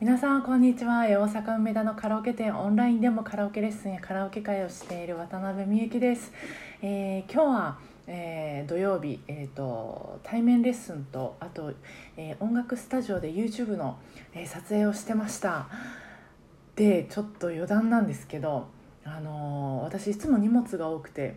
皆さんこんにちは。大阪梅田のカラオケ店オンラインでもカラオケレッスンやカラオケ会をしている渡辺美幸です、えー今日は、えー土曜日、えー、と対面レッスンとあと、えー音楽スタジオで YouTube の、えー撮影をしてました。でちょっと余談なんですけど、あの私いつも荷物が多くて、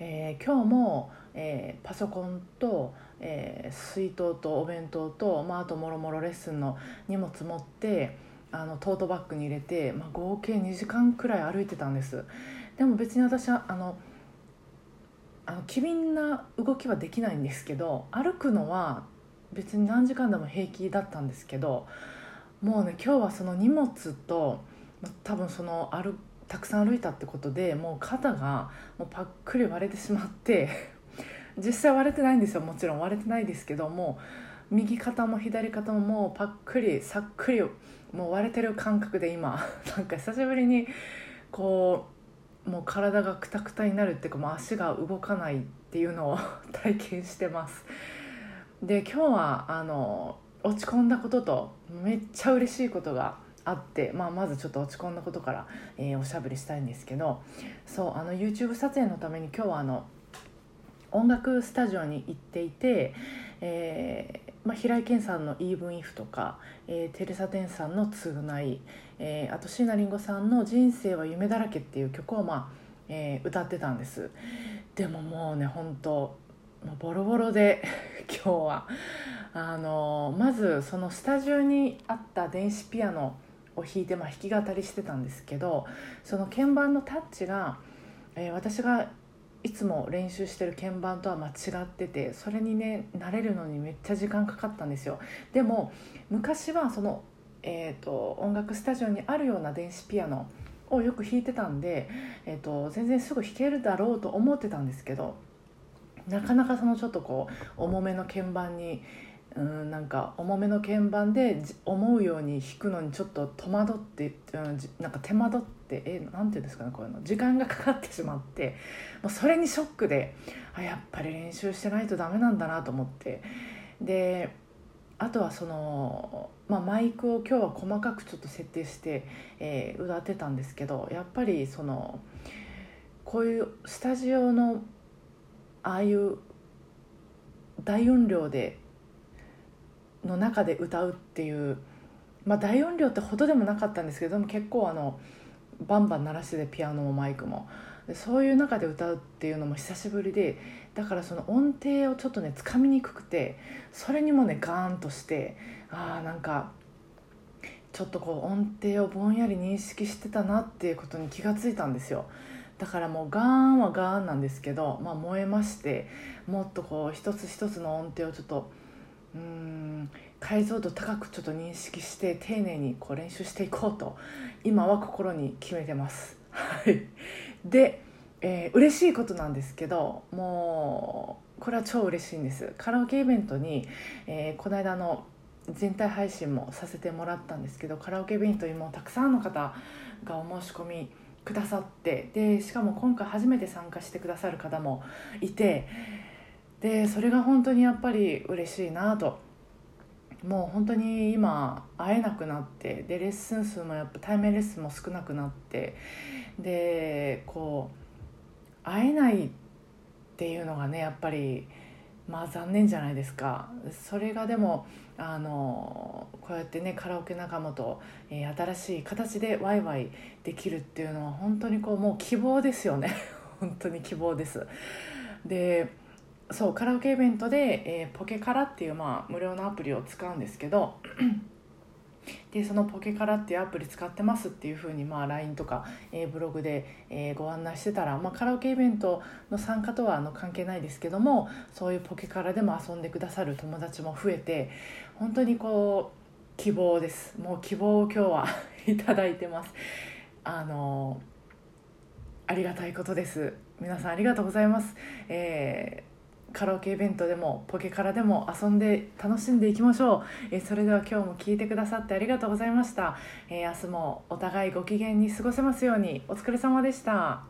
えー今日も、えーパソコンと、えー水筒とお弁当と、まあ、あともろもろレッスンの荷物持ってあのトートバッグに入れて、まあ、合計2時間くらい歩いてたんです。でも別に私はあのあの機敏な動きはできないんですけど歩くのは別に何時間でも平気だったんですけどもうね今日はその荷物とま多分その歩たくさん歩いたってことでもう肩がもうパックリ割れてしまって実際割れてないんですよもちろん割れてないですけども右肩も左肩ももうパックリさっくりもう割れてる感覚で今 なんか久しぶりにこうもう体がクタクタになるっていうかもう足が動かないっていうのを 体験してます。で今日はあの落ち込んだこととめっちゃ嬉しいことがあって、まあ、まずちょっと落ち込んだことから、えーおしゃべりしたいんですけどそうあの YouTube 撮影のために今日はあの音楽スタジオに行っていて、えーまあ、平井堅さんの「イーブン・イフ」とか、えーテレサ・テンさんの「償い」えーあと椎名林檎さんの「人生は夢だらけ」っていう曲を、まあえー歌ってたんです。でももうね本当もうボロボロで 今日は。あのまずそのスタジオにあった電子ピアノを弾いて、まあ、弾き語りしてたんですけどその鍵盤のタッチが、えー私がいつも練習してる鍵盤とは間違っててそれにね慣れるのにめっちゃ時間かかったんですよ。でも昔はその、えー、と音楽スタジオにあるような電子ピアノをよく弾いてたんで、えー、と全然すぐ弾けるだろうと思ってたんですけどなかなかそのちょっとこう重めの鍵盤にうんなんか重めの鍵盤で思うように弾くのにちょっと戸惑って、うん、なんか手間取ってえなんていうんですかねこういうの。時間がかかってしまってもうそれにショックであやっぱり練習してないとダメなんだなと思って。であとはその、まあ、マイクを今日は細かくちょっと設定して、えー歌ってたんですけどやっぱりそのこういうスタジオのああいう大音量での中で歌うっていう、まあ、大音量ってほどでもなかったんですけども結構あのバンバン鳴らしててピアノもマイクも。そういう中で歌うっていうのも久しぶりでだからその音程をちょっとねつかみにくくてそれにもねガーンとしてああなんかちょっとこう音程をぼんやり認識してたなっていうことに気がついたんですよ。だからもうガーンはガーンなんですけど、まあ、燃えましてもっとこう一つ一つの音程をちょっとうん。解像度高くちょっと認識して丁寧にこう練習していこうと今は心に決めてます。はい、で、えー嬉しいことなんですけどもうこれは超嬉しいんです。カラオケイベントに、えーこの間の全体配信もさせてもらったんですけどカラオケイベントにもたくさんの方がお申し込みくださってでしかも今回初めて参加してくださる方もいてでそれが本当にやっぱり嬉しいなと。もう本当に今会えなくなってでレッスン数もやっぱ対面レッスンも少なくなってでこう会えないっていうのがねやっぱりまあ残念じゃないですか。それがでもあのこうやってねカラオケ仲間と、えー新しい形でワイワイできるっていうのは本当にこうもう希望ですよね。本当に希望です。でそうカラオケイベントで、えーポケカラっていう、まあ、無料のアプリを使うんですけどでそのポケカラっていうアプリ使ってますっていうふうに、まあ、LINE とか、えーブログで、えーご案内してたら、まあ、カラオケイベントの参加とはあの関係ないですけどもそういうポケカラでも遊んでくださる友達も増えて本当にこう希望です。もう希望を今日は いただいてます。あのありがたいことです。皆さんありがとうございます、えーカラオケイベントでもポケカラでも遊んで楽しんでいきましょう、えーそれでは今日も聞いてくださってありがとうございました、えー明日もお互いご機嫌に過ごせますように。お疲れ様でした。